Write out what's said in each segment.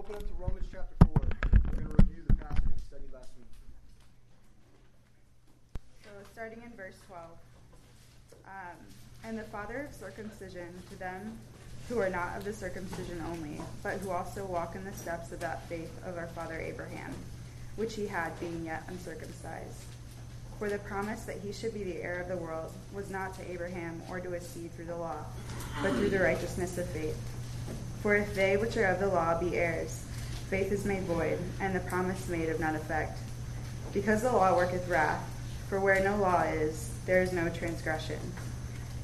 open up to Romans chapter 4. We're going to review the passage we studied last week. So, starting in verse 12. Um, and the father of circumcision to them who are not of the circumcision only, but who also walk in the steps of that faith of our father Abraham, which he had being yet uncircumcised. For the promise that he should be the heir of the world was not to Abraham or to his seed through the law, but through the righteousness of faith. For if they which are of the law be heirs, faith is made void, and the promise made of none effect. Because the law worketh wrath, for where no law is, there is no transgression.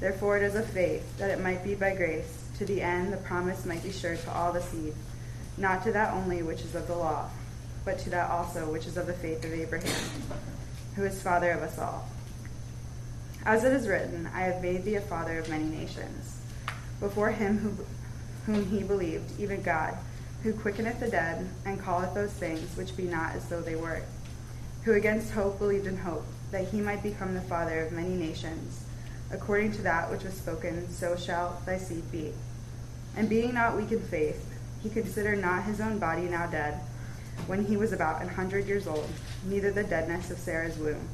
Therefore it is of faith, that it might be by grace, to the end the promise might be sure to all the seed, not to that only which is of the law, but to that also which is of the faith of Abraham, who is father of us all. As it is written, I have made thee a father of many nations, before him who whom he believed, even God, who quickeneth the dead, and calleth those things which be not as though they were, who against hope believed in hope, that he might become the father of many nations, according to that which was spoken, so shall thy seed be. And being not weak in faith, he considered not his own body now dead, when he was about an hundred years old, neither the deadness of Sarah's womb.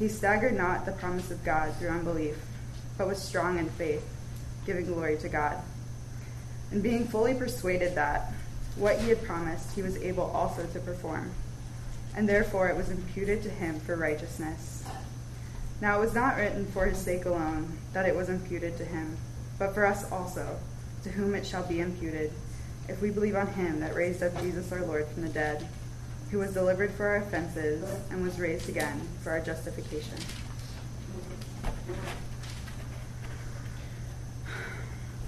He staggered not the promise of God through unbelief, but was strong in faith, giving glory to God and being fully persuaded that what he had promised he was able also to perform, and therefore it was imputed to him for righteousness. Now it was not written for his sake alone that it was imputed to him, but for us also, to whom it shall be imputed, if we believe on him that raised up Jesus our Lord from the dead, who was delivered for our offenses and was raised again for our justification.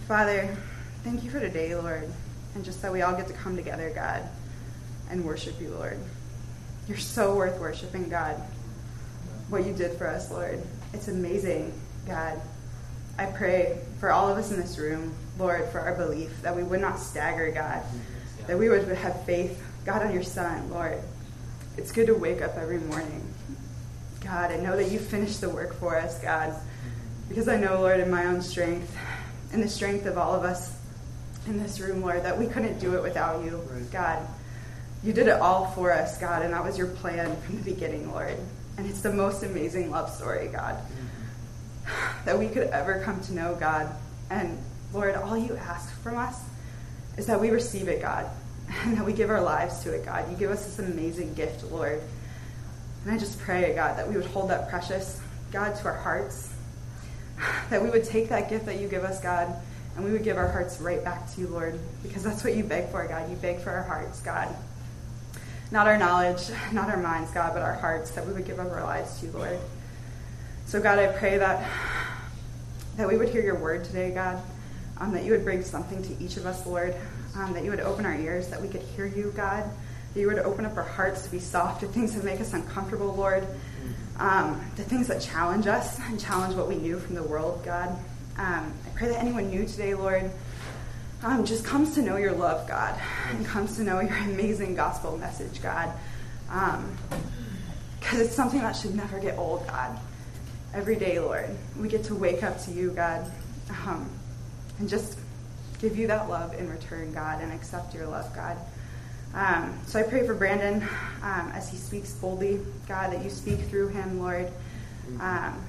Father, Thank you for today, Lord, and just that we all get to come together, God, and worship you, Lord. You're so worth worshiping, God. What you did for us, Lord. It's amazing, God. I pray for all of us in this room, Lord, for our belief that we would not stagger, God, that we would have faith, God, on your Son, Lord. It's good to wake up every morning, God, and know that you finished the work for us, God, because I know, Lord, in my own strength and the strength of all of us in this room, Lord, that we couldn't do it without you, right. God. You did it all for us, God, and that was your plan from the beginning, Lord. And it's the most amazing love story, God, mm-hmm. that we could ever come to know, God. And Lord, all you ask from us is that we receive it, God, and that we give our lives to it, God. You give us this amazing gift, Lord. And I just pray, God, that we would hold that precious, God, to our hearts, that we would take that gift that you give us, God, and we would give our hearts right back to you, Lord, because that's what you beg for, God. You beg for our hearts, God. Not our knowledge, not our minds, God, but our hearts, that we would give up our lives to you, Lord. So, God, I pray that, that we would hear your word today, God, um, that you would bring something to each of us, Lord, um, that you would open our ears, that we could hear you, God, that you would open up our hearts to be soft to things that make us uncomfortable, Lord, um, the things that challenge us and challenge what we knew from the world, God. Um, I pray that anyone new today, Lord, um, just comes to know your love, God, and comes to know your amazing gospel message, God. Because um, it's something that should never get old, God. Every day, Lord, we get to wake up to you, God, um, and just give you that love in return, God, and accept your love, God. Um, so I pray for Brandon um, as he speaks boldly, God, that you speak through him, Lord. Um,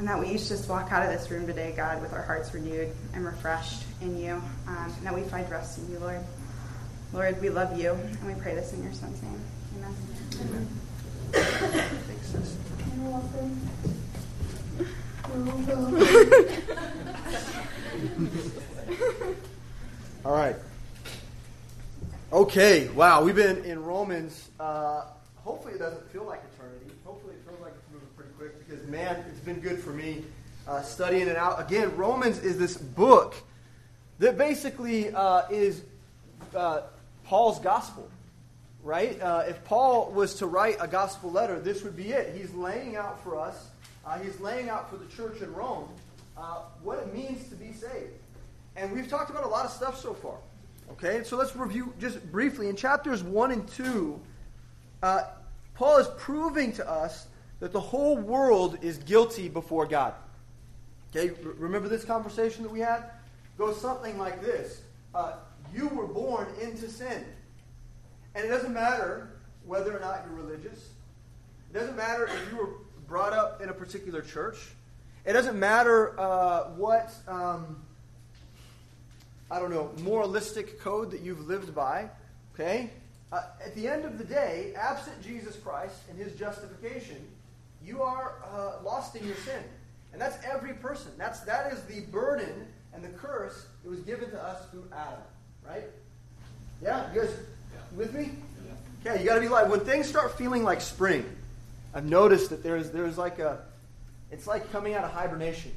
and that we each just walk out of this room today, God, with our hearts renewed and refreshed in you. Um, and that we find rest in you, Lord. Lord, we love you, and we pray this in your Son's name. Amen. Amen. Thanks, sis. You're welcome. All right. Okay. Wow. We've been in Romans. Uh, hopefully, it doesn't feel like eternity quick because, man, it's been good for me uh, studying it out. Again, Romans is this book that basically uh, is uh, Paul's gospel, right? Uh, if Paul was to write a gospel letter, this would be it. He's laying out for us, uh, he's laying out for the church in Rome uh, what it means to be saved. And we've talked about a lot of stuff so far. Okay, so let's review just briefly. In chapters 1 and 2, Paul is proving to us that the whole world is guilty before God. Okay, remember this conversation that we had? Goes something like this uh, You were born into sin. And it doesn't matter whether or not you're religious. It doesn't matter if you were brought up in a particular church. It doesn't matter uh, what, um, I don't know, moralistic code that you've lived by. Okay? Uh, at the end of the day, absent Jesus Christ and his justification, you are uh, lost in your sin. And that's every person. That's, that is the burden and the curse that was given to us through Adam. Right? Yeah? You guys yeah. with me? Yeah. Okay, you got to be like, when things start feeling like spring, I've noticed that there's, there's like a, it's like coming out of hibernation.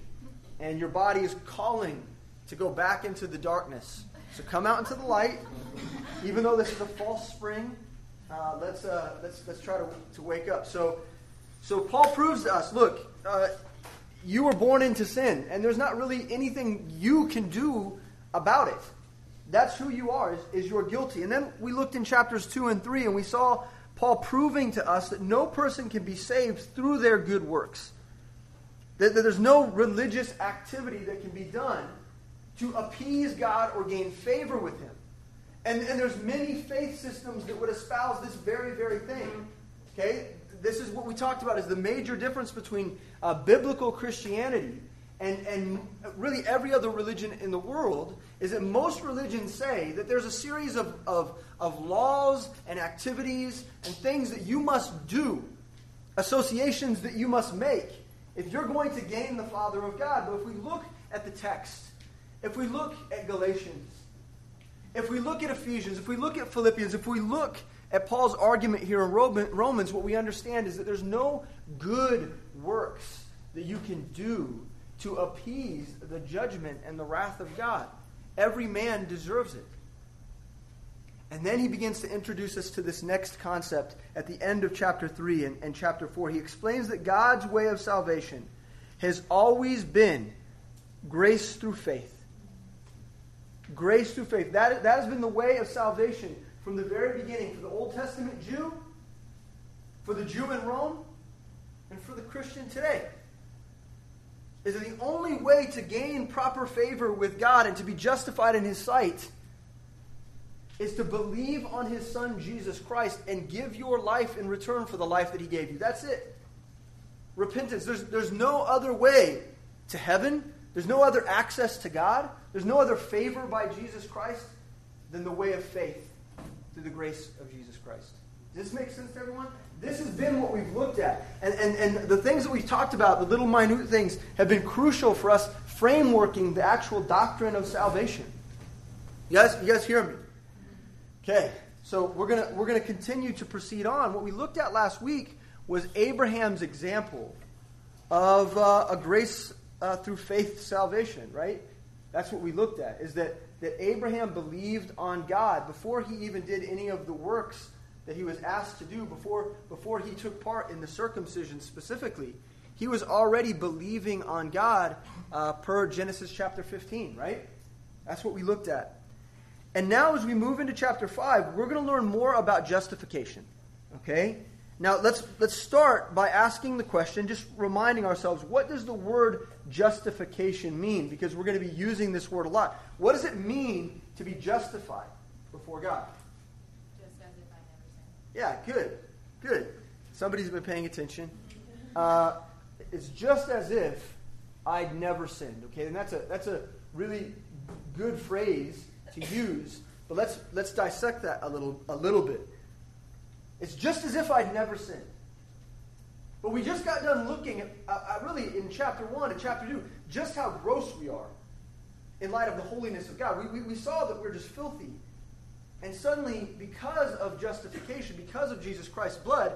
And your body is calling to go back into the darkness. So come out into the light. Even though this is a false spring, uh, let's, uh, let's, let's try to, to wake up. So, so Paul proves to us look, uh, you were born into sin, and there's not really anything you can do about it. That's who you are, is, is you're guilty. And then we looked in chapters 2 and 3, and we saw Paul proving to us that no person can be saved through their good works. That, that there's no religious activity that can be done to appease God or gain favor with Him. And, and there's many faith systems that would espouse this very, very thing. Okay? This is what we talked about is the major difference between uh, biblical Christianity and, and really every other religion in the world is that most religions say that there's a series of, of, of laws and activities and things that you must do, associations that you must make if you're going to gain the Father of God. But if we look at the text, if we look at Galatians, if we look at Ephesians, if we look at Philippians, if we look at Paul's argument here in Romans, what we understand is that there's no good works that you can do to appease the judgment and the wrath of God. Every man deserves it. And then he begins to introduce us to this next concept at the end of chapter 3 and, and chapter 4. He explains that God's way of salvation has always been grace through faith. Grace through faith. That, that has been the way of salvation from the very beginning for the Old Testament Jew, for the Jew in Rome, and for the Christian today is that the only way to gain proper favor with God and to be justified in His sight is to believe on His Son Jesus Christ and give your life in return for the life that He gave you. That's it. Repentance. There's, there's no other way to heaven, there's no other access to God, there's no other favor by Jesus Christ than the way of faith through the grace of Jesus Christ. Does this make sense to everyone? This has been what we've looked at. And, and, and the things that we've talked about, the little minute things, have been crucial for us frameworking the actual doctrine of salvation. You guys, you guys hear me? Okay, so we're going we're gonna continue to proceed on. What we looked at last week was Abraham's example of uh, a grace uh, through faith salvation, right? That's what we looked at, is that, that Abraham believed on God before he even did any of the works that he was asked to do before, before he took part in the circumcision specifically. He was already believing on God uh, per Genesis chapter 15, right? That's what we looked at. And now, as we move into chapter 5, we're going to learn more about justification. Okay? Now, let's, let's start by asking the question, just reminding ourselves, what does the word justification mean? Because we're going to be using this word a lot. What does it mean to be justified before God? Yeah, good. Good. Somebody's been paying attention. Uh, it's just as if I'd never sinned. Okay, and that's a that's a really good phrase to use. But let's let's dissect that a little a little bit. It's just as if I'd never sinned. But we just got done looking at, uh, uh really in chapter 1 and chapter 2 just how gross we are in light of the holiness of God. We, we, we saw that we're just filthy and suddenly, because of justification, because of Jesus Christ's blood,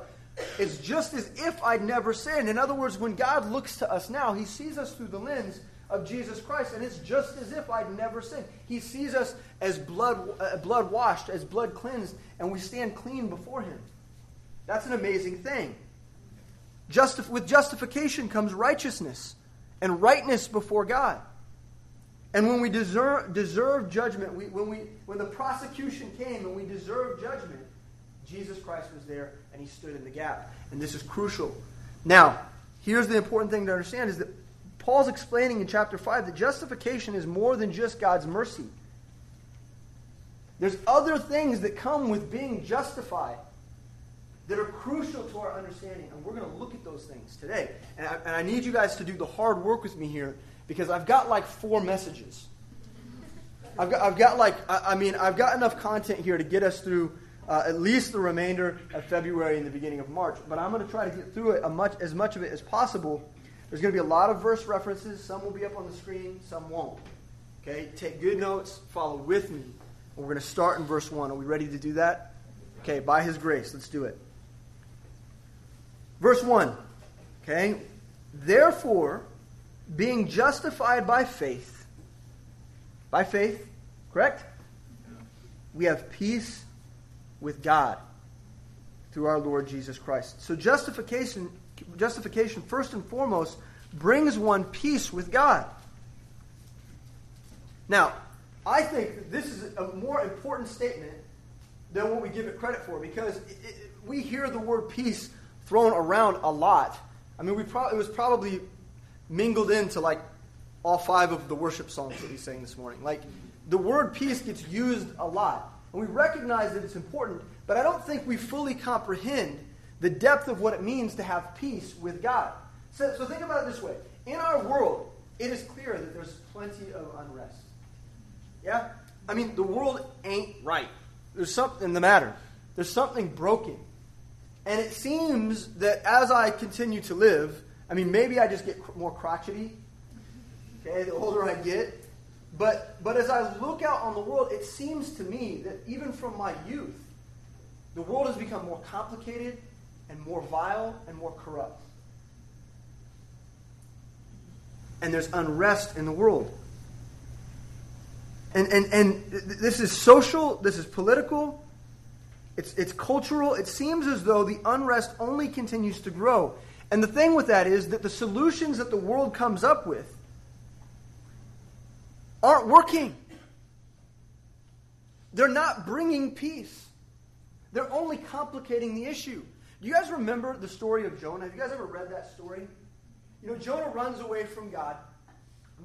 it's just as if I'd never sinned. In other words, when God looks to us now, he sees us through the lens of Jesus Christ, and it's just as if I'd never sinned. He sees us as blood, uh, blood washed, as blood cleansed, and we stand clean before him. That's an amazing thing. With justification comes righteousness and rightness before God. And when we deserve, deserve judgment, we, when, we, when the prosecution came and we deserved judgment, Jesus Christ was there and he stood in the gap. And this is crucial. Now, here's the important thing to understand is that Paul's explaining in chapter 5 that justification is more than just God's mercy. There's other things that come with being justified that are crucial to our understanding, and we're going to look at those things today. And I, and I need you guys to do the hard work with me here because I've got like four messages. I've got, I've got like, I, I mean, I've got enough content here to get us through uh, at least the remainder of February and the beginning of March. But I'm going to try to get through it much, as much of it as possible. There's going to be a lot of verse references. Some will be up on the screen, some won't. Okay, take good notes, follow with me. We're going to start in verse 1. Are we ready to do that? Okay, by His grace, let's do it. Verse 1. Okay, therefore, being justified by faith, by faith, correct? We have peace with God through our Lord Jesus Christ. So justification justification first and foremost brings one peace with God. Now, I think this is a more important statement than what we give it credit for because it, it, we hear the word peace thrown around a lot. I mean, we pro- it was probably mingled into like all five of the worship songs that we sang this morning. Like the word peace gets used a lot. And we recognize that it's important, but I don't think we fully comprehend the depth of what it means to have peace with God. So, so think about it this way. In our world, it is clear that there's plenty of unrest. Yeah? I mean, the world ain't right. There's something in the matter. There's something broken. And it seems that as I continue to live, I mean, maybe I just get more crotchety, okay, the older I get. But, but as I look out on the world, it seems to me that even from my youth, the world has become more complicated and more vile and more corrupt. And there's unrest in the world. And, and, and this is social, this is political, it's, it's cultural. It seems as though the unrest only continues to grow. And the thing with that is that the solutions that the world comes up with aren't working. They're not bringing peace. They're only complicating the issue. Do you guys remember the story of Jonah? Have you guys ever read that story? You know, Jonah runs away from God,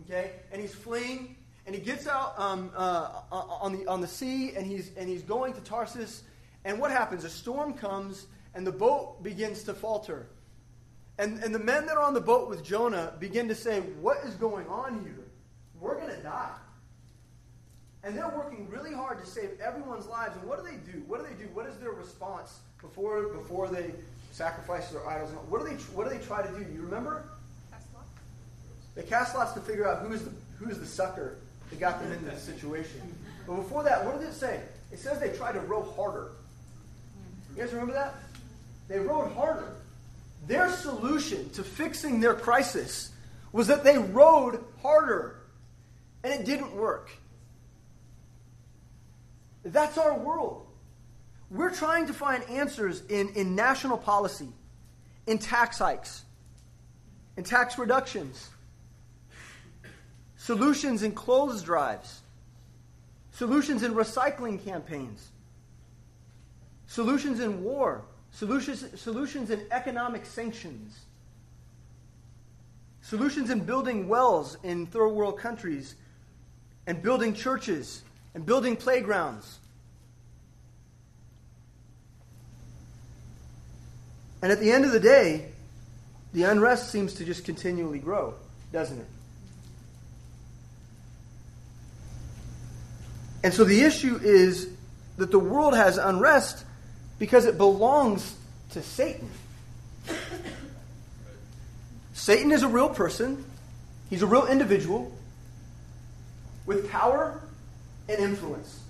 okay, and he's fleeing, and he gets out um, uh, on the on the sea, and he's and he's going to Tarsus, and what happens? A storm comes, and the boat begins to falter, and and the men that are on the boat with Jonah begin to say, "What is going on here? We're going to die." And they're working really hard to save everyone's lives. And what do they do? What do they do? What is their response before before they sacrifice their idols? What do they what do they try to do? Do you remember? Cast lots. They cast lots to figure out who's the who's the sucker that got them into this situation. But before that, what does it say? It says they tried to row harder. You guys remember that? They rowed harder. Their solution to fixing their crisis was that they rowed harder. And it didn't work. That's our world. We're trying to find answers in, in national policy, in tax hikes, in tax reductions, solutions in clothes drives, solutions in recycling campaigns, solutions in war, solutions, solutions in economic sanctions, solutions in building wells in third world countries, and building churches and building playgrounds. And at the end of the day, the unrest seems to just continually grow, doesn't it? And so the issue is that the world has unrest because it belongs to Satan. Satan is a real person, he's a real individual with power and influence.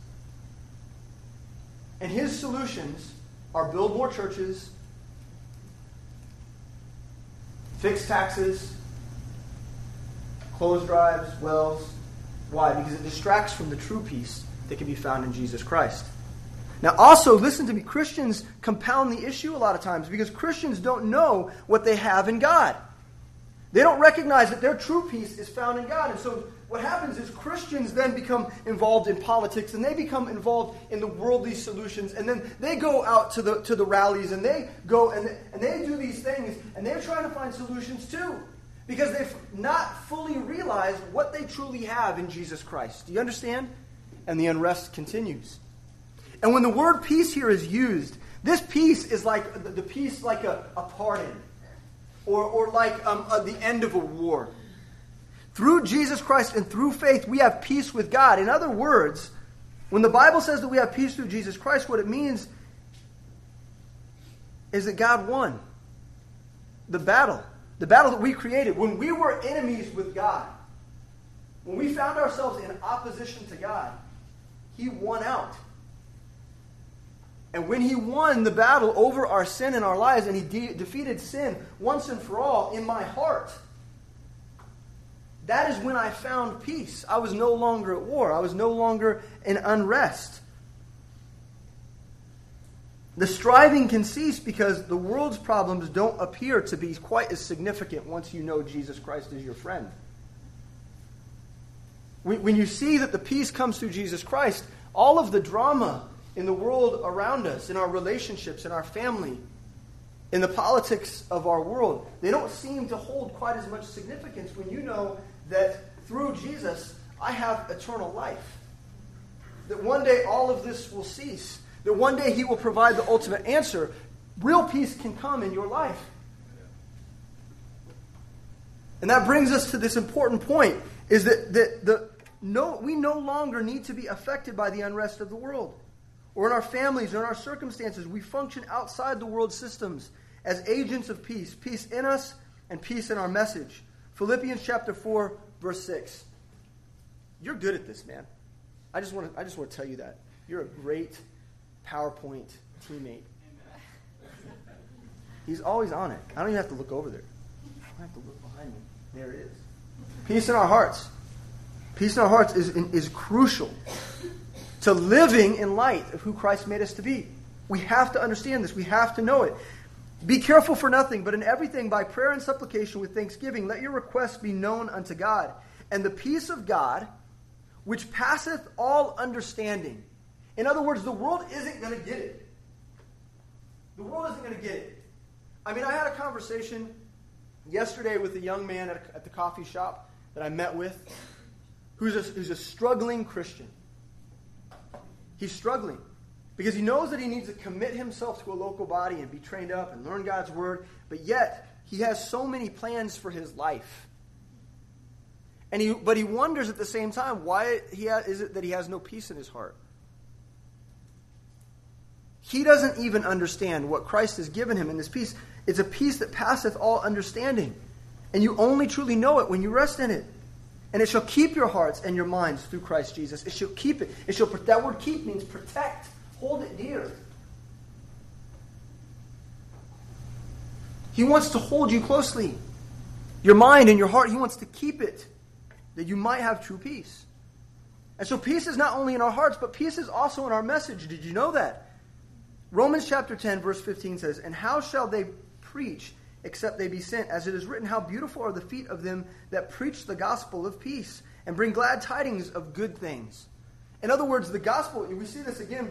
And his solutions are build more churches, fix taxes, clothes drives, wells. Why? Because it distracts from the true peace that can be found in Jesus Christ. Now, also, listen to me. Christians compound the issue a lot of times because Christians don't know what they have in God. They don't recognize that their true peace is found in God. And so what happens is Christians then become involved in politics and they become involved in the worldly solutions. And then they go out to the, to the rallies and they go and, and they do these things and they're trying to find solutions too. Because they've not fully realized what they truly have in Jesus Christ. Do you understand? And the unrest continues. And when the word peace here is used, this peace is like the peace like a, a pardon or, or like um, uh, the end of a war. Through Jesus Christ and through faith, we have peace with God. In other words, when the Bible says that we have peace through Jesus Christ, what it means is that God won the battle, the battle that we created. When we were enemies with God, when we found ourselves in opposition to God, He won out. And when He won the battle over our sin in our lives and He de- defeated sin once and for all in my heart, that is when I found peace. I was no longer at war, I was no longer in unrest. The striving can cease because the world's problems don't appear to be quite as significant once you know Jesus Christ is your friend. When you see that the peace comes through Jesus Christ, all of the drama in the world around us, in our relationships, in our family, in the politics of our world, they don't seem to hold quite as much significance when you know that through Jesus, I have eternal life. That one day all of this will cease. That one day He will provide the ultimate answer. Real peace can come in your life. And that brings us to this important point is that, that the, no, we no longer need to be affected by the unrest of the world or in our families or in our circumstances. We function outside the world systems as agents of peace, peace in us and peace in our message. Philippians chapter 4, verse 6. You're good at this, man. I just want to, I just want to tell you that. You're a great PowerPoint teammate. He's always on it. I don't even have to look over there. I have to look behind me. There it is. Peace in our hearts. Peace in our hearts is, is crucial to living in light of who Christ made us to be. We have to understand this. We have to know it. Be careful for nothing, but in everything by prayer and supplication with thanksgiving, let your requests be known unto God. And the peace of God, which passeth all understanding. In other words, the world isn't going to get it. The world isn't going to get it. I mean, I had a conversation yesterday with a young man at, a, at the coffee shop that I met with who's a, who's a struggling Christian. He's struggling. Because he knows that he needs to commit himself to a local body and be trained up and learn God's word, but yet he has so many plans for his life. And he, but he wonders at the same time why he ha, is it that he has no peace in his heart. He doesn't even understand what Christ has given him in this peace. It's a peace that passeth all understanding. And you only truly know it when you rest in it. And it shall keep your hearts and your minds through Christ Jesus. It shall keep it. It shall that word keep means protect. Hold it dear. He wants to hold you closely. Your mind and your heart, He wants to keep it that you might have true peace. And so peace is not only in our hearts, but peace is also in our message. Did you know that? Romans chapter 10, verse 15 says, And how shall they preach except they be sent? As it is written, How beautiful are the feet of them that preach the gospel of peace and bring glad tidings of good things. In other words, the gospel, we see this again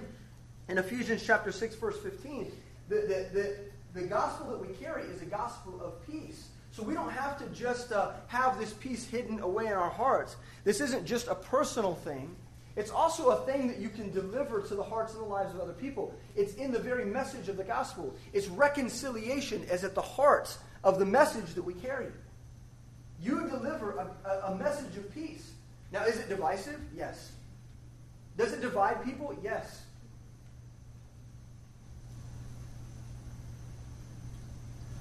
in Ephesians chapter 6, verse 15, the, the, the, gospel that we carry is a gospel of peace. So we don't have to just uh, have this peace hidden away in our hearts. This isn't just a personal thing. It's also a thing that you can deliver to the hearts and the lives of other people. It's in the very message of the gospel. It's reconciliation as at the heart of the message that we carry. You deliver a, a, a message of peace. Now, is it divisive? Yes. Does it divide people? Yes.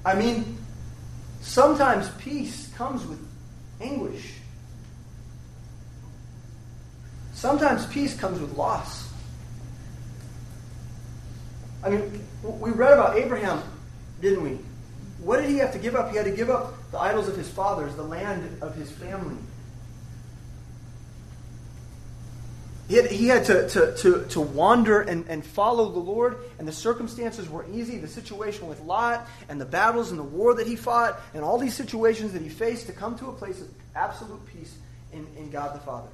I mean, sometimes peace comes with anguish. Sometimes peace comes with loss. I mean, we read about Abraham, didn't we? What did he have to give up? He had to give up the idols of his fathers, the land of his family. He had, he had to, to, to, to wander and, and follow the Lord, and the circumstances were easy. The situation with Lot, and the battles and the war that he fought, and all these situations that he faced to come to a place of absolute peace in, in God the Father.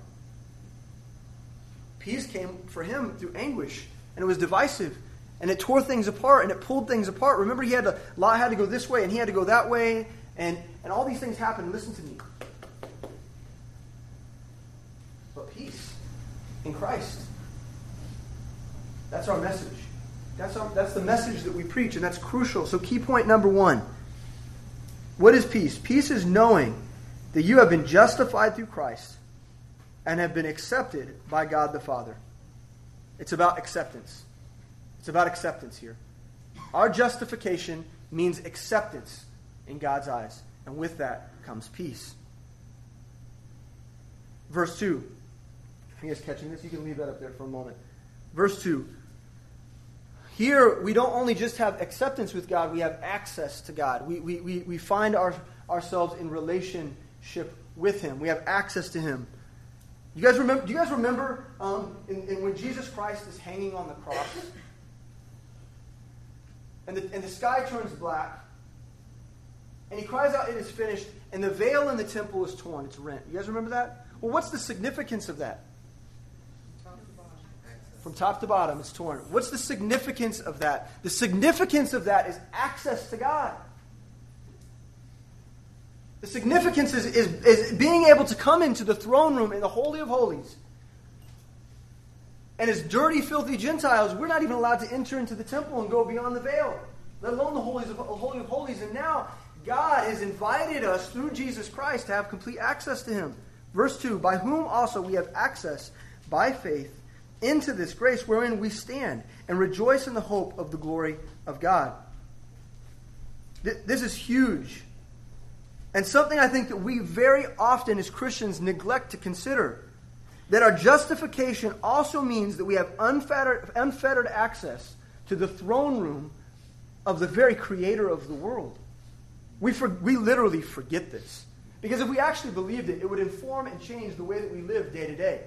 Peace came for him through anguish, and it was divisive, and it tore things apart, and it pulled things apart. Remember, he had to, Lot had to go this way, and he had to go that way, and, and all these things happened. Listen to me. But peace in Christ. That's our message. That's, our, that's the message that we preach, and that's crucial. So, key point number one what is peace? Peace is knowing that you have been justified through Christ and have been accepted by God the Father. It's about acceptance. It's about acceptance here. Our justification means acceptance in God's eyes, and with that comes peace. Verse 2. If you guys catching this, you can leave that up there for a moment. Verse 2. Here, we don't only just have acceptance with God, we have access to God. We, we, we, we find our, ourselves in relationship with Him. We have access to Him. You guys remember, do you guys remember um, in, in when Jesus Christ is hanging on the cross? And the, and the sky turns black. And he cries out, It is finished. And the veil in the temple is torn. It's rent. You guys remember that? Well, what's the significance of that? From top to bottom, it's torn. What's the significance of that? The significance of that is access to God. The significance is, is, is being able to come into the throne room in the Holy of Holies. And as dirty, filthy Gentiles, we're not even allowed to enter into the temple and go beyond the veil, let alone the holies of, Holy of Holies. And now God has invited us through Jesus Christ to have complete access to Him. Verse 2 By whom also we have access by faith into this grace wherein we stand and rejoice in the hope of the glory of God. This is huge. And something I think that we very often as Christians neglect to consider. That our justification also means that we have unfettered, unfettered access to the throne room of the very creator of the world. We, for, we literally forget this. Because if we actually believed it, it would inform and change the way that we live day to day.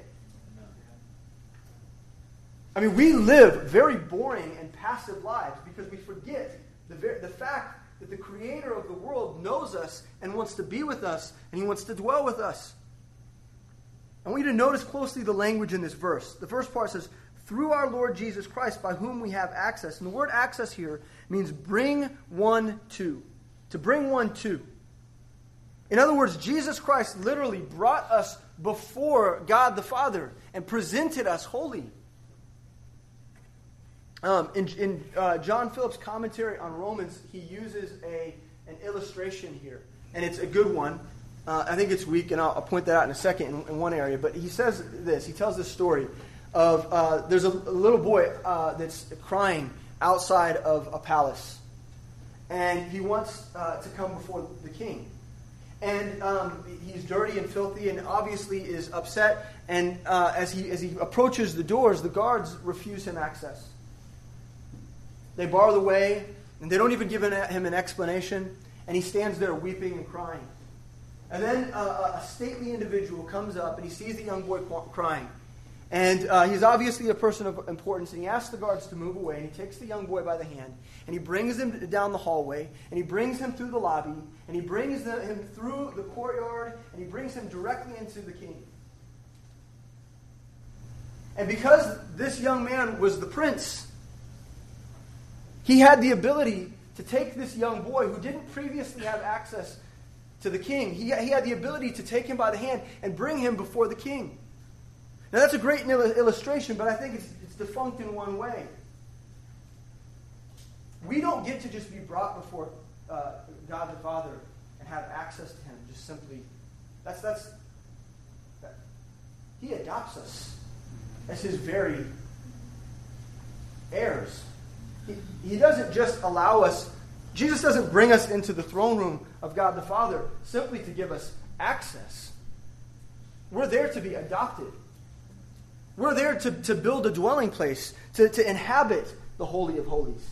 I mean, we live very boring and passive lives because we forget the, the fact that the creator of the world knows us and wants to be with us and he wants to dwell with us. I want you to notice closely the language in this verse. The first part says, through our Lord Jesus Christ, by whom we have access. And the word access here means bring one to. To bring one to. In other words, Jesus Christ literally brought us before God the Father and presented us holy. Um, in, in uh, John Phillips' commentary on Romans, he uses a, an illustration here, and it's a good one. Uh, I think it's weak, and I'll, I'll, point that out in a second in, in, one area. But he says this. He tells this story of uh, there's a, a, little boy uh, that's crying outside of a palace, and he wants uh, to come before the king. And um, he's dirty and filthy, and obviously is upset. And uh, as he as he approaches the doors, the guards refuse him access. They bar the way, and they don't even give him an explanation, and he stands there weeping and crying. And then uh, a stately individual comes up, and he sees the young boy crying. And uh, he's obviously a person of importance, and he asks the guards to move away, and he takes the young boy by the hand, and he brings him down the hallway, and he brings him through the lobby, and he brings the, him through the courtyard, and he brings him directly into the king. And because this young man was the prince, he had the ability to take this young boy who didn't previously have access to the king. He, he had the ability to take him by the hand and bring him before the king. Now, that's a great illustration, but I think it's, it's defunct in one way. We don't get to just be brought before uh, God the Father and have access to Him just simply. That's, that's, that, He adopts us as His very heirs. He, doesn't just allow us, Jesus doesn't bring us into the throne room of God the Father simply to give us access. We're there to be adopted. We're there to, to build a dwelling place, to, to inhabit the Holy of Holies.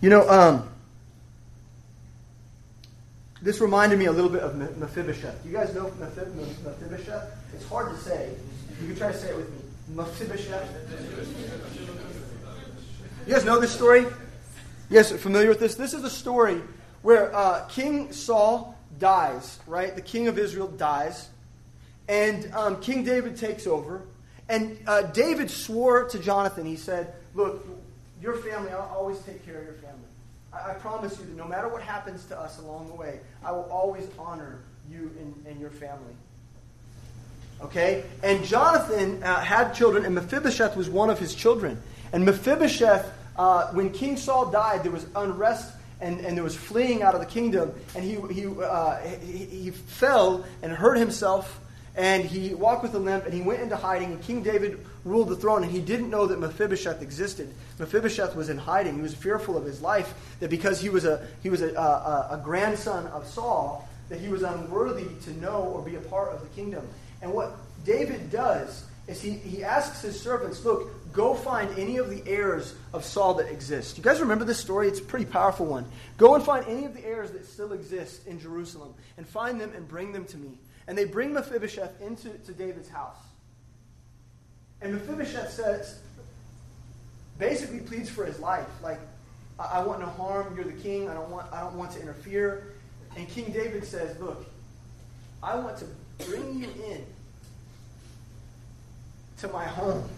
You know, um, this reminded me a little bit of Mephibosheth. Do you guys know Mephibosheth? It's hard to say. You can try to say it with me. Mephibosheth. You guys know this story? Yes, familiar with this? This is a story where uh, King Saul dies, right? The king of Israel dies. And um, King David takes over. And uh, David swore to Jonathan, he said, Look, your family, I'll always take care of your family. I, I promise you that no matter what happens to us along the way, I will always honor you and, and your family. Okay? And Jonathan uh, had children, and Mephibosheth was one of his children. And Mephibosheth, uh, when King Saul died, there was unrest and, and there was fleeing out of the kingdom. And he, he, uh, he, he fell and hurt himself and he walked with a limp and he went into hiding and king david ruled the throne and he didn't know that mephibosheth existed mephibosheth was in hiding he was fearful of his life that because he was a he was a, a, a grandson of saul that he was unworthy to know or be a part of the kingdom and what david does is he, he asks his servants look go find any of the heirs of saul that exist you guys remember this story it's a pretty powerful one go and find any of the heirs that still exist in jerusalem and find them and bring them to me and they bring Mephibosheth into to David's house. And Mephibosheth says, basically pleads for his life. Like, I, I want no harm. You're the king. I don't want, I don't want to interfere. And King David says, Look, I want to bring you in to my home.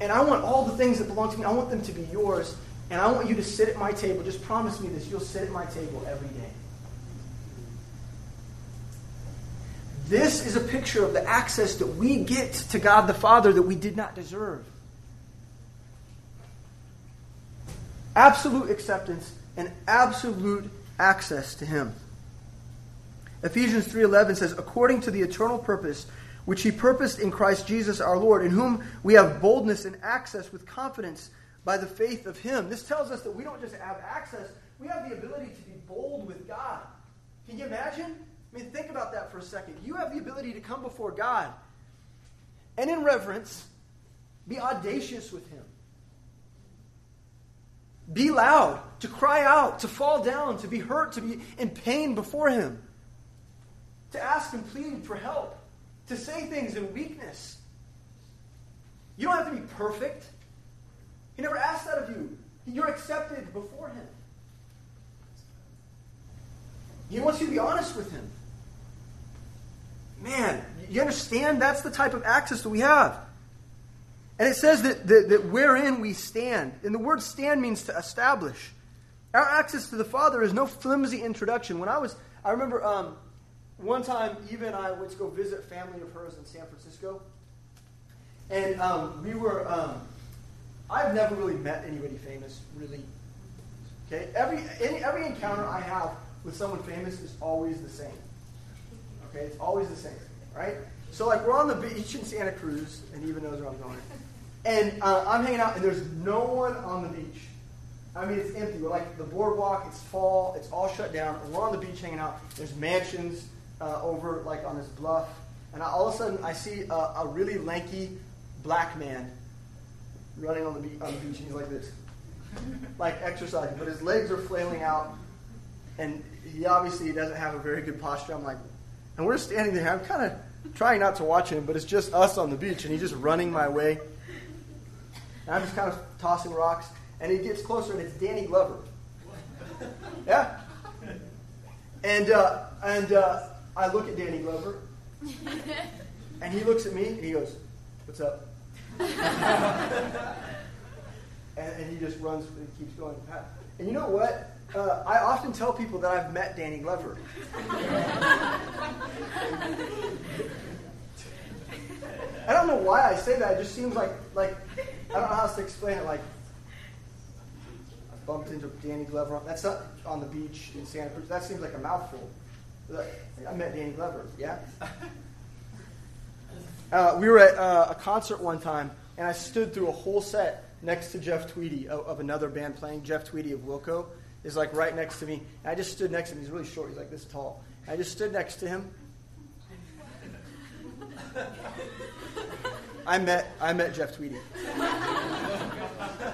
And I want all the things that belong to me, I want them to be yours. And I want you to sit at my table. Just promise me this. You'll sit at my table every day. This is a picture of the access that we get to God the Father that we did not deserve. Absolute acceptance and absolute access to him. Ephesians 3:11 says according to the eternal purpose which he purposed in Christ Jesus our Lord in whom we have boldness and access with confidence by the faith of him. This tells us that we don't just have access, we have the ability to be bold with God. Can you imagine? I mean, think about that for a second. You have the ability to come before God and in reverence be audacious with Him. Be loud, to cry out, to fall down, to be hurt, to be in pain before Him, to ask and plead for help, to say things in weakness. You don't have to be perfect. He never asked that of you. You're accepted before Him. He wants you to be honest with Him. Man, you understand? That's the type of access that we have. And it says that, that, that wherein we stand. And the word stand means to establish. Our access to the Father is no flimsy introduction. When I was, I remember um, one time, Eva and I went to go visit family of hers in San Francisco. And um, we were, um, I've never really met anybody famous, really. Okay? Every, any, every encounter I have with someone famous is always the same. Okay, it's always the same, right? So like we're on the beach in Santa Cruz, and Eva knows where I'm going. And uh, I'm hanging out, and there's no one on the beach. I mean, it's empty. We're like the boardwalk. It's fall. It's all shut down. We're on the beach hanging out. There's mansions uh, over like on this bluff, and I, all of a sudden I see a, a really lanky black man running on the, be- on the beach, and he's like this, like exercising, but his legs are flailing out, and he obviously doesn't have a very good posture. I'm like, and we're standing there. I'm kind of trying not to watch him, but it's just us on the beach, and he's just running my way. And I'm just kind of tossing rocks, and he gets closer, and it's Danny Glover. Yeah. And uh, and uh, I look at Danny Glover, and he looks at me, and he goes, "What's up?" and, and he just runs and keeps going. And you know what? Uh, I often tell people that I've met Danny Glover. I don't know why I say that. It just seems like like I don't know how else to explain it. Like I bumped into Danny Glover. That's not on the beach in Santa Cruz. That seems like a mouthful. I met Danny Glover. Yeah. Uh, we were at uh, a concert one time, and I stood through a whole set next to Jeff Tweedy of, of another band playing. Jeff Tweedy of Wilco is like right next to me. And I just stood next to him. He's really short. He's like this tall. And I just stood next to him. I met I met Jeff Tweedy.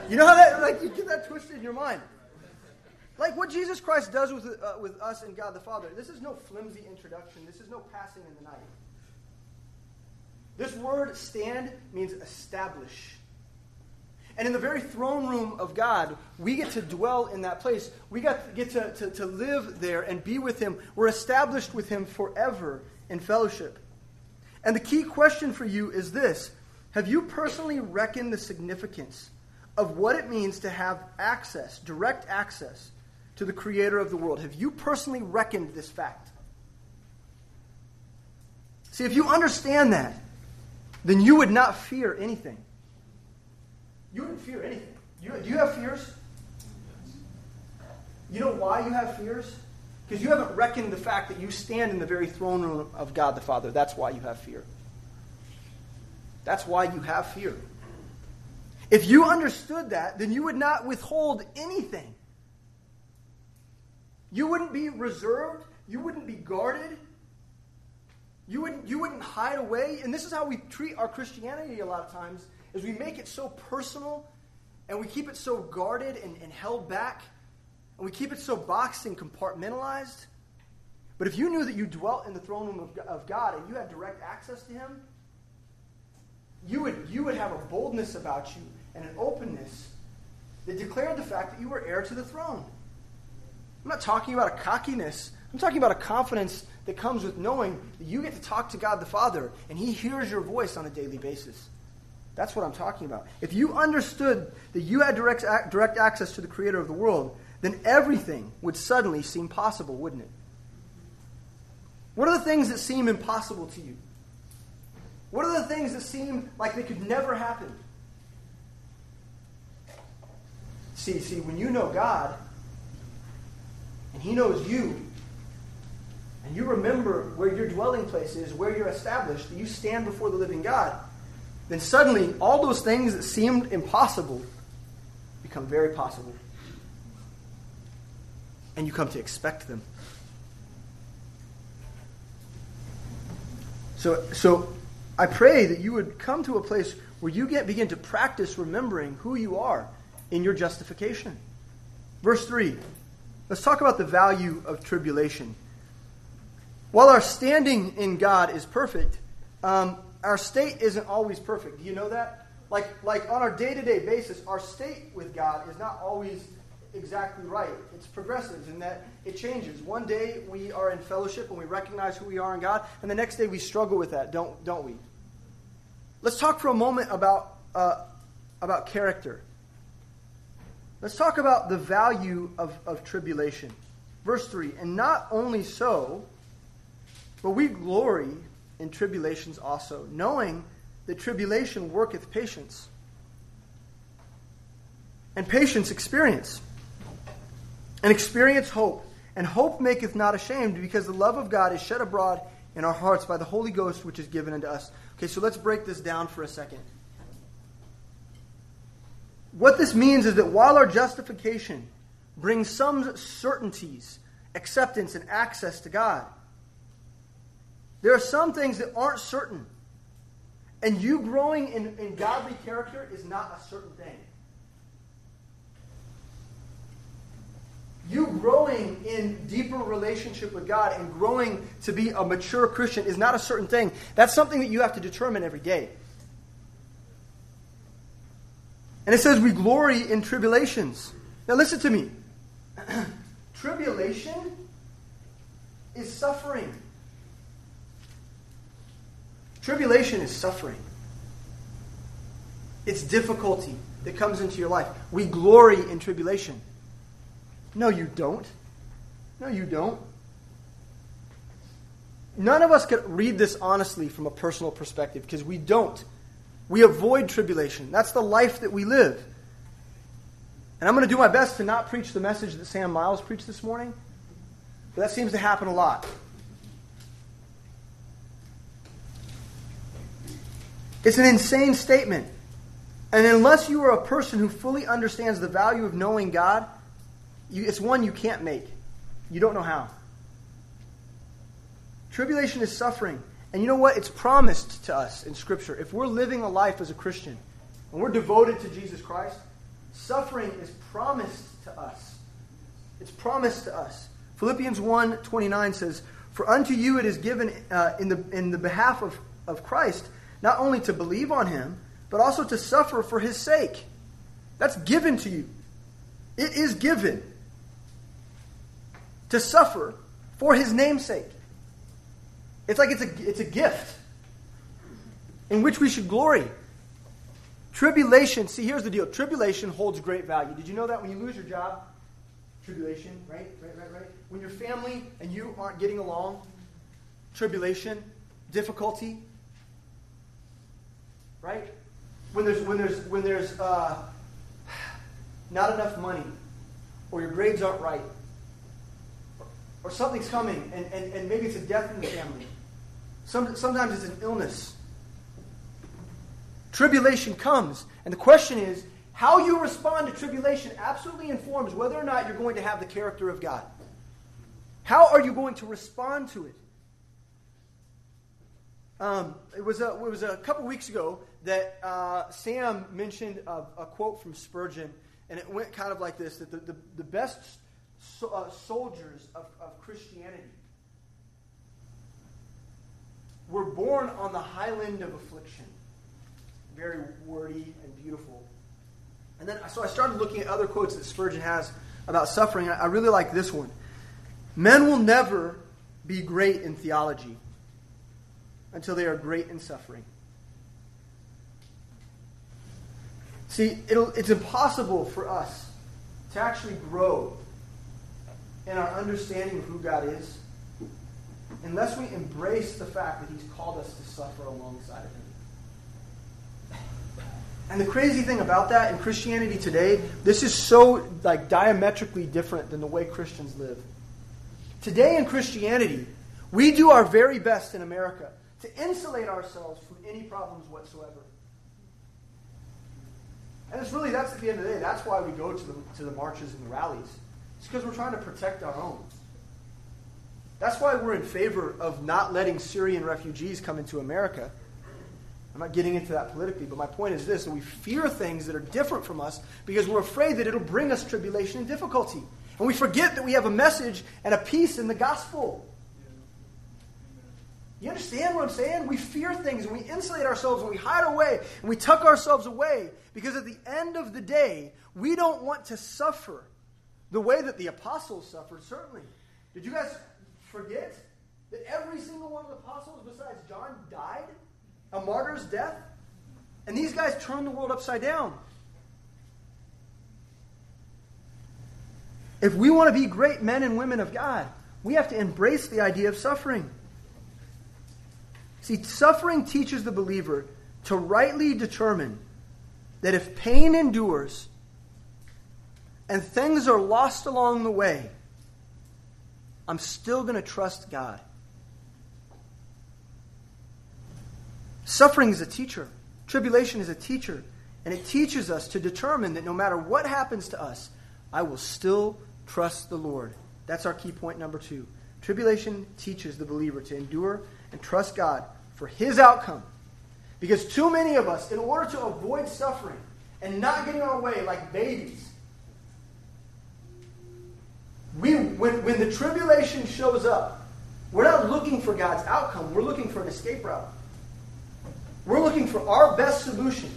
You know how that like you get that twisted in your mind. Like what Jesus Christ does with uh, with us and God the Father. This is no flimsy introduction. This is no passing in the night. This word stand means establish. And in the very throne room of God, we get to dwell in that place. We get, get to, to, to live there and be with Him. We're established with Him forever in fellowship. And the key question for you is this Have you personally reckoned the significance of what it means to have access, direct access, to the Creator of the world? Have you personally reckoned this fact? See, if you understand that, then you would not fear anything. You wouldn't fear anything. You, do you have fears? You know why you have fears? Because you haven't reckoned the fact that you stand in the very throne room of God the Father. That's why you have fear. That's why you have fear. If you understood that, then you would not withhold anything. You wouldn't be reserved. You wouldn't be guarded. You wouldn't, you wouldn't hide away. And this is how we treat our Christianity a lot of times, is we make it so personal and we keep it so guarded and, and held back and we keep it so boxed and compartmentalized. But if you knew that you dwelt in the throne room of, of God and you had direct access to Him, you would, you would have a boldness about you and an openness that declared the fact that you were heir to the throne. I'm not talking about a cockiness. I'm talking about a confidence that comes with knowing that you get to talk to God the Father and He hears your voice on a daily basis. That's what I'm talking about. If you understood that you had direct, direct access to the Creator of the world, then everything would suddenly seem possible, wouldn't it? What are the things that seem impossible to you? What are the things that seem like they could never happen? See, see, when you know God and He knows you, and you remember where your dwelling place is, where you're established, that you stand before the living God, then suddenly all those things that seemed impossible become very possible and you come to expect them. So, so I pray that you would come to a place where you get begin to practice remembering who you are in your justification. Verse 3. Let's talk about the value of tribulation. While our standing in God is perfect, um, our state isn't always perfect. Do you know that? Like, like on our day to day basis, our state with God is not always exactly right. It's progressive in that it changes. One day we are in fellowship and we recognize who we are in God, and the next day we struggle with that, don't, don't we? Let's talk for a moment about, uh, about character. Let's talk about the value of, of tribulation. Verse 3 And not only so, but we glory in tribulations also, knowing that tribulation worketh patience, and patience experience and experience hope. And hope maketh not ashamed, because the love of God is shed abroad in our hearts by the Holy Ghost which is given unto us. Okay, so let's break this down for a second. What this means is that while our justification brings some certainties, acceptance, and access to God, there are some things that aren't certain. And you growing in, in godly character is not a certain thing. you growing in deeper relationship with God and growing to be a mature Christian is not a certain thing. That's something that you have to determine every day. And it says we glory in tribulations. Now listen to me. Tribulation is suffering. Tribulation is suffering. It's difficulty that comes into your life. We glory in tribulation. No, you don't. No, you don't. None of us could read this honestly from a personal perspective because we don't. We avoid tribulation. That's the life that we live. And I'm going to do my best to not preach the message that Sam Miles preached this morning, but that seems to happen a lot. It's an insane statement. And unless you are a person who fully understands the value of knowing God, you, it's one you can't make. You don't know how. Tribulation is suffering. And you know what? It's promised to us in Scripture. If we're living a life as a Christian and we're devoted to Jesus Christ, suffering is promised to us. It's promised to us. Philippians 1 29 says, For unto you it is given uh, in, the, in the behalf of, of Christ not only to believe on him, but also to suffer for his sake. That's given to you. It is given to suffer for his namesake. It's like it's a, it's a gift in which we should glory. Tribulation, see, here's the deal tribulation holds great value. Did you know that when you lose your job? Tribulation, right? Right, right, right. When your family and you aren't getting along, tribulation. difficulty, right? When there's when there's when there's uh, not enough money, or your grades aren't right, or, or something's coming, and, and, and maybe it's a death in the family. Some, sometimes it's an illness. Tribulation comes, and the question is how you respond to tribulation absolutely informs whether or not you're going to have the character of God. How are you going to respond to it? Um, it, was a, it was a couple weeks ago that uh, Sam mentioned a, a, quote from Spurgeon, and it went kind of like this that the, the, the best so, uh, soldiers of, of Christianity were born on the highland of affliction. Very wordy and beautiful. And then, so I started looking at other quotes that Spurgeon has about suffering. I really like this one. Men will never be great in theology until they are great in suffering. See, it's impossible for us to actually grow in our understanding of who God is unless we embrace the fact that He's called us to suffer alongside of Him. And the crazy thing about that in Christianity today, this is so like diametrically different than the way Christians live. Today in Christianity, we do our very best in America to insulate ourselves from any problems whatsoever. And it's really that's at the end of the day, that's why we go to the to the marches and the rallies. It's because we're trying to protect our own. That's why we're in favor of not letting Syrian refugees come into America I'm not getting into that politically, but my point is this that we fear things that are different from us because we're afraid that it'll bring us tribulation and difficulty. And we forget that we have a message and a peace in the gospel. You understand what I'm saying? We fear things and we insulate ourselves and we hide away and we tuck ourselves away because at the end of the day, we don't want to suffer the way that the apostles suffered, certainly. Did you guys forget that every single one of the apostles besides John died? a martyr's death. And these guys turned the world upside down. If we want to be great men and women of God, we have to embrace the idea of suffering. See, suffering teaches the believer to rightly determine that if pain endures and things are lost along the way, I'm still going to trust God. Suffering is a teacher, tribulation is a teacher, and it teaches us to determine that no matter what happens to us, I will still trust the Lord. That's our key point number two. Tribulation teaches the believer to endure and trust God for his outcome. Because too many of us, in order to avoid suffering and not getting our way like babies, we, when, when the tribulation shows up, we're not looking for God's outcome, we're looking for an escape route. We're looking for our best solution.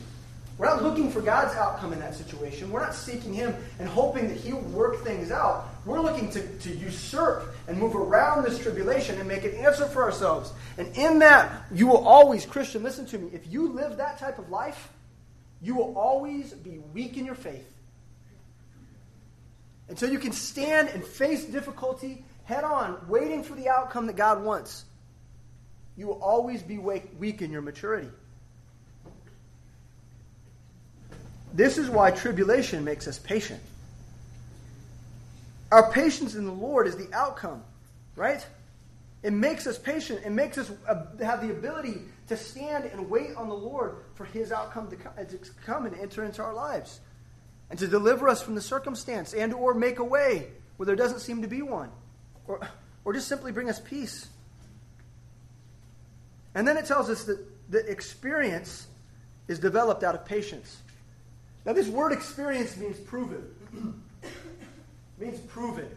We're not looking for God's outcome in that situation. We're not seeking Him and hoping that He'll work things out. We're looking to, to usurp and move around this tribulation and make an answer for ourselves. And in that, you will always, Christian, listen to me, if you live that type of life, you will always be weak in your faith. Until you can stand and face difficulty head on, waiting for the outcome that God wants you will always be weak in your maturity. This is why tribulation makes us patient. Our patience in the Lord is the outcome, right? It makes us patient. It makes us uh, have the ability to stand and wait on the Lord for His outcome to come, to come and enter into our lives, and to deliver us from the circumstance, and or make a way where there doesn't seem to be one, or or just simply bring us peace. And then it tells us that the experience is developed out of patience. Now, this word experience means proven. means proven.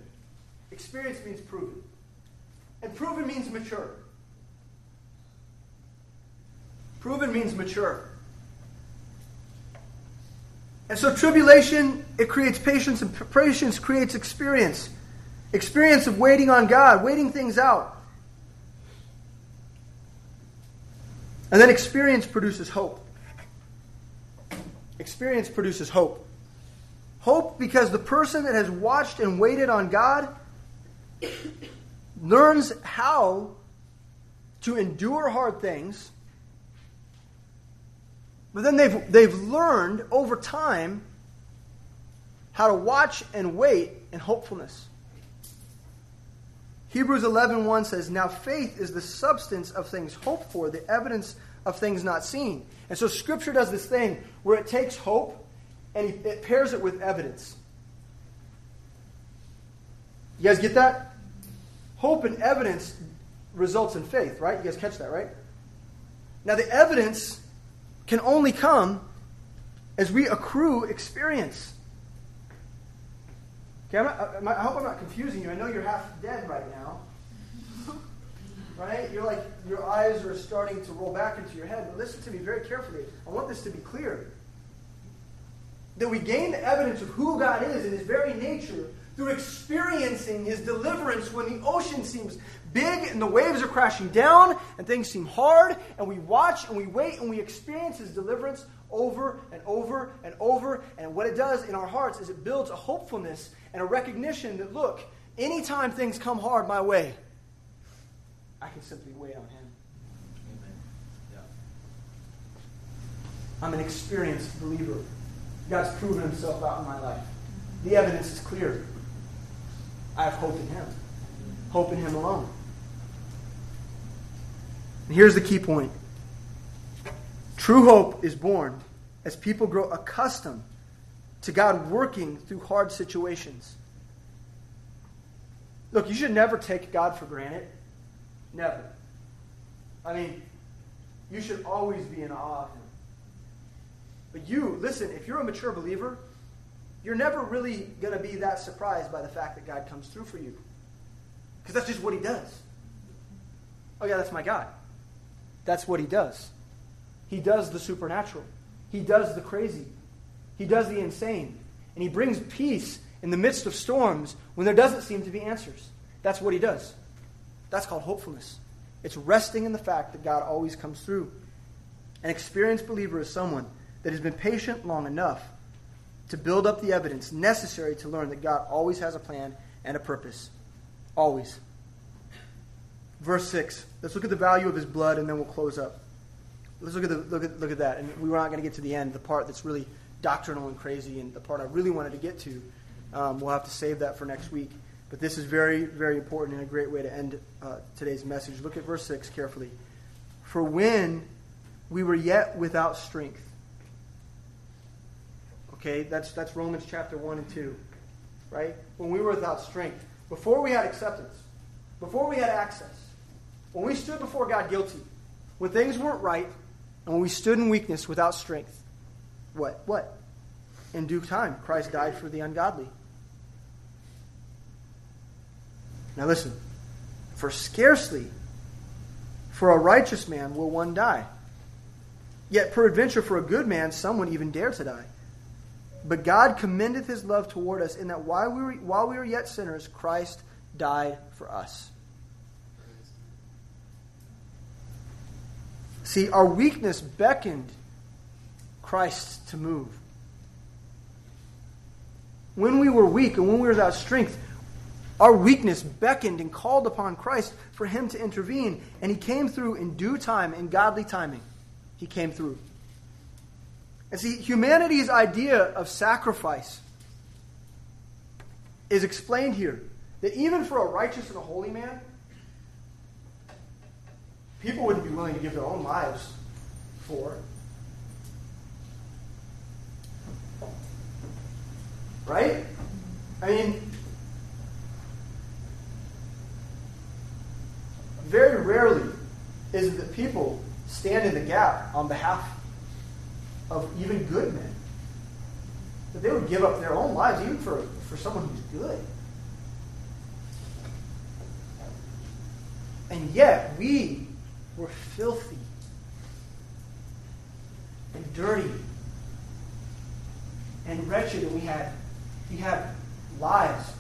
Experience means proven. And proven means mature. Proven means mature. And so tribulation, it creates patience, and patience creates experience. Experience of waiting on God, waiting things out. And then experience produces hope. Experience produces hope. Hope because the person that has watched and waited on God learns how to endure hard things, but then they've, they've learned over time how to watch and wait in hopefulness. Hebrews 11:1 says, "Now faith is the substance of things hoped for, the evidence of things not seen." And so scripture does this thing where it takes hope and it pairs it with evidence. You guys get that? Hope and evidence results in faith, right? You guys catch that, right? Now, the evidence can only come as we accrue experience. Okay, not, uh, i hope I'm not confusing you. I know you're half dead right now. Right? You're like, your eyes are starting to roll back into your head. But listen to me very carefully. I want this to be clear. That we gain the evidence of who God is in His very nature through experiencing his deliverance when the ocean seems big and the waves are crashing down and things seem hard, and we watch and we wait and we experience his deliverance over and over and over. And what it does in our hearts is it builds a hopefulness and a recognition that, look, anytime things come hard my way, I can simply wait on him. Amen. Yeah. I'm an experienced believer. God's proven himself out in my life. The evidence is clear. I have hope in Him. Hope in Him alone. And here's the key point true hope is born as people grow accustomed to God working through hard situations. Look, you should never take God for granted. Never. I mean, you should always be in awe of Him. But you, listen, if you're a mature believer, you're never really going to be that surprised by the fact that God comes through for you. Because that's just what He does. Oh, yeah, that's my God. That's what He does. He does the supernatural, He does the crazy, He does the insane. And He brings peace in the midst of storms when there doesn't seem to be answers. That's what He does. That's called hopefulness. It's resting in the fact that God always comes through. An experienced believer is someone that has been patient long enough to build up the evidence necessary to learn that God always has a plan and a purpose. Always. Verse 6. Let's look at the value of his blood and then we'll close up. Let's look at, the, look at, look at that. And we are not going to get to the end, the part that's really doctrinal and crazy, and the part I really wanted to get to. Um, we'll have to save that for next week. But this is very, very important and a great way to end uh, today's message. Look at verse 6 carefully. For when we were yet without strength, Okay, that's, that's Romans chapter 1 and 2. Right? When we were without strength, before we had acceptance, before we had access, when we stood before God guilty, when things weren't right, and when we stood in weakness without strength, what? What? In due time, Christ died for the ungodly. Now listen, for scarcely for a righteous man will one die. Yet peradventure for a good man some would even dare to die. But God commendeth his love toward us in that while we were, while we were yet sinners, Christ died for us. See, our weakness beckoned Christ to move. When we were weak and when we were without strength, our weakness beckoned and called upon Christ for him to intervene, and he came through in due time, in godly timing. He came through. And see, humanity's idea of sacrifice is explained here. That even for a righteous and a holy man, people wouldn't be willing to give their own lives for. Right? I mean, very rarely is it that people stand in the gap on behalf of even good men. That they would give up their own lives even for, for someone who's good. And yet, we were filthy and dirty and wretched, and we had, we had lies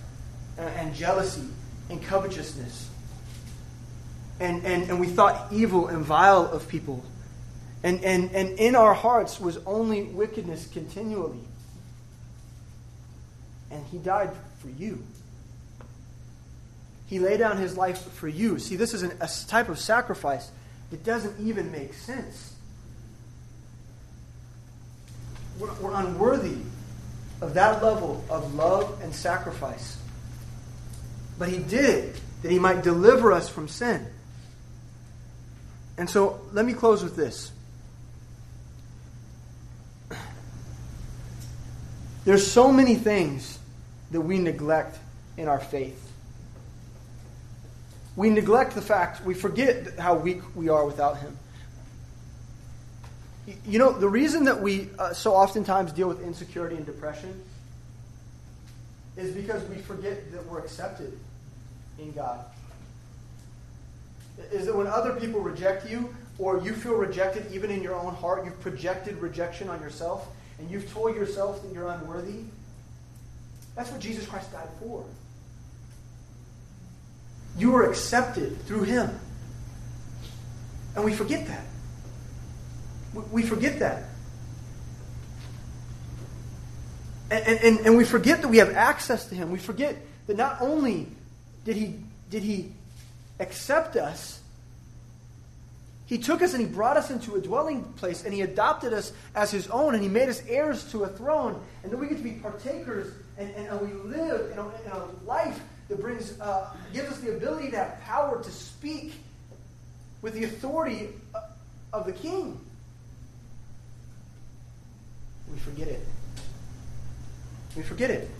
and, jealousy and covetousness. And, and, and we thought evil and vile of people. And, and, and in our hearts was only wickedness continually. And he died for you. He laid down his life for you. See, this is an, a type of sacrifice that doesn't even make sense. We're, we're unworthy of that level of love and sacrifice. But he did it that he might deliver us from sin. And so let me close with this. There's so many things that we neglect in our faith. We neglect the fact, we forget how weak we are without Him. You know, the reason that we uh, so oftentimes deal with insecurity and depression is because we forget that we're accepted in God. Is that when other people reject you, or you feel rejected even in your own heart, you've projected rejection on yourself, and you've told yourself that you're unworthy? That's what Jesus Christ died for. You are accepted through Him. And we forget that. We forget that. And, and, and we forget that we have access to Him. We forget that not only did He, did he accept us, He took us and He brought us into a dwelling place and He adopted us as His own and He made us heirs to a throne. And then we get to be partakers and, and, we live in a, in a life that brings, uh, gives us the ability to have power to speak with the authority of the King. We forget it. We forget it.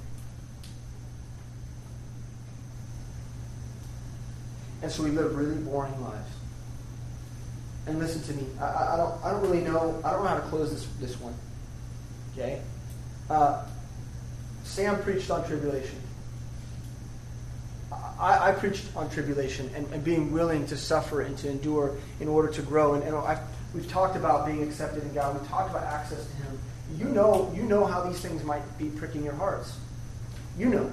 And so we live really boring lives. And listen to me. I, I, don't, I don't really know. I don't know how to close this, this one. Okay? Uh, Sam preached on tribulation. I, I preached on tribulation and, and, being willing to suffer and to endure in order to grow. And, and I've, we've talked about being accepted in God. We've talked about access to Him. You know, you know how these things might be pricking your hearts. You know.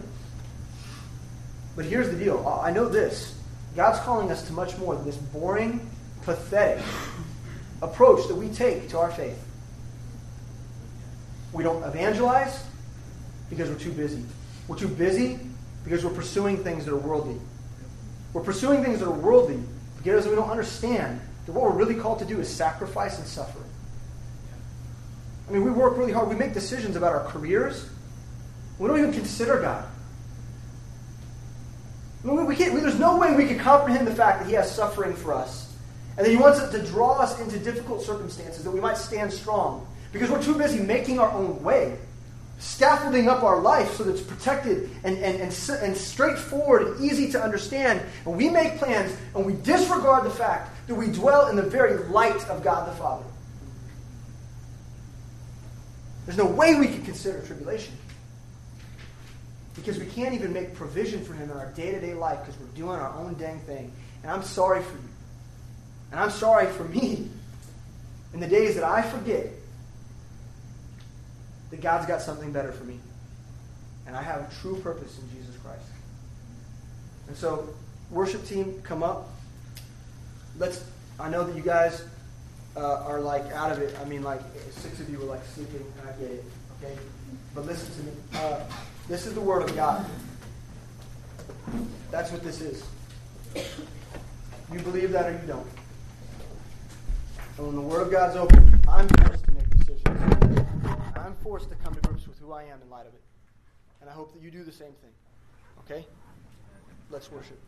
But here's the deal. I know this. God's calling us to much more than this boring, pathetic approach that we take to our faith. We don't evangelize because we're too busy. We're too busy because we're pursuing things that are worldly. We're pursuing things that are worldly because we don't understand that what we're really called to do is sacrifice and suffer. I mean, we work really hard. We make decisions about our careers. We don't even consider God. I mean, we can't, there's no way we can comprehend the fact that He has suffering for us. And that He wants us to draw us into difficult circumstances that we might stand strong. Because we're too busy making our own way scaffolding up our life so that it's protected and, and, and, and straightforward and easy to understand. And we make plans and we disregard the fact that we dwell in the very light of God the Father. There's no way we can consider tribulation. Because we can't even make provision for Him in our day to day life because we're doing our own dang thing. And I'm sorry for you. And I'm sorry for me in the days that I forget that God's got something better for me. And I have a true purpose in Jesus Christ. And so, worship team, come up. Let's. I know that you guys uh, are like out of it. I mean, like six of you were like sleeping, and I get it. Okay, but listen to me. Uh, this is the Word of God. That's what this is. You believe that or you don't. And when the Word of God's open, I'm I'm forced to come to grips with who I am in light of it. And I hope that you do the same thing. Okay? Let's worship.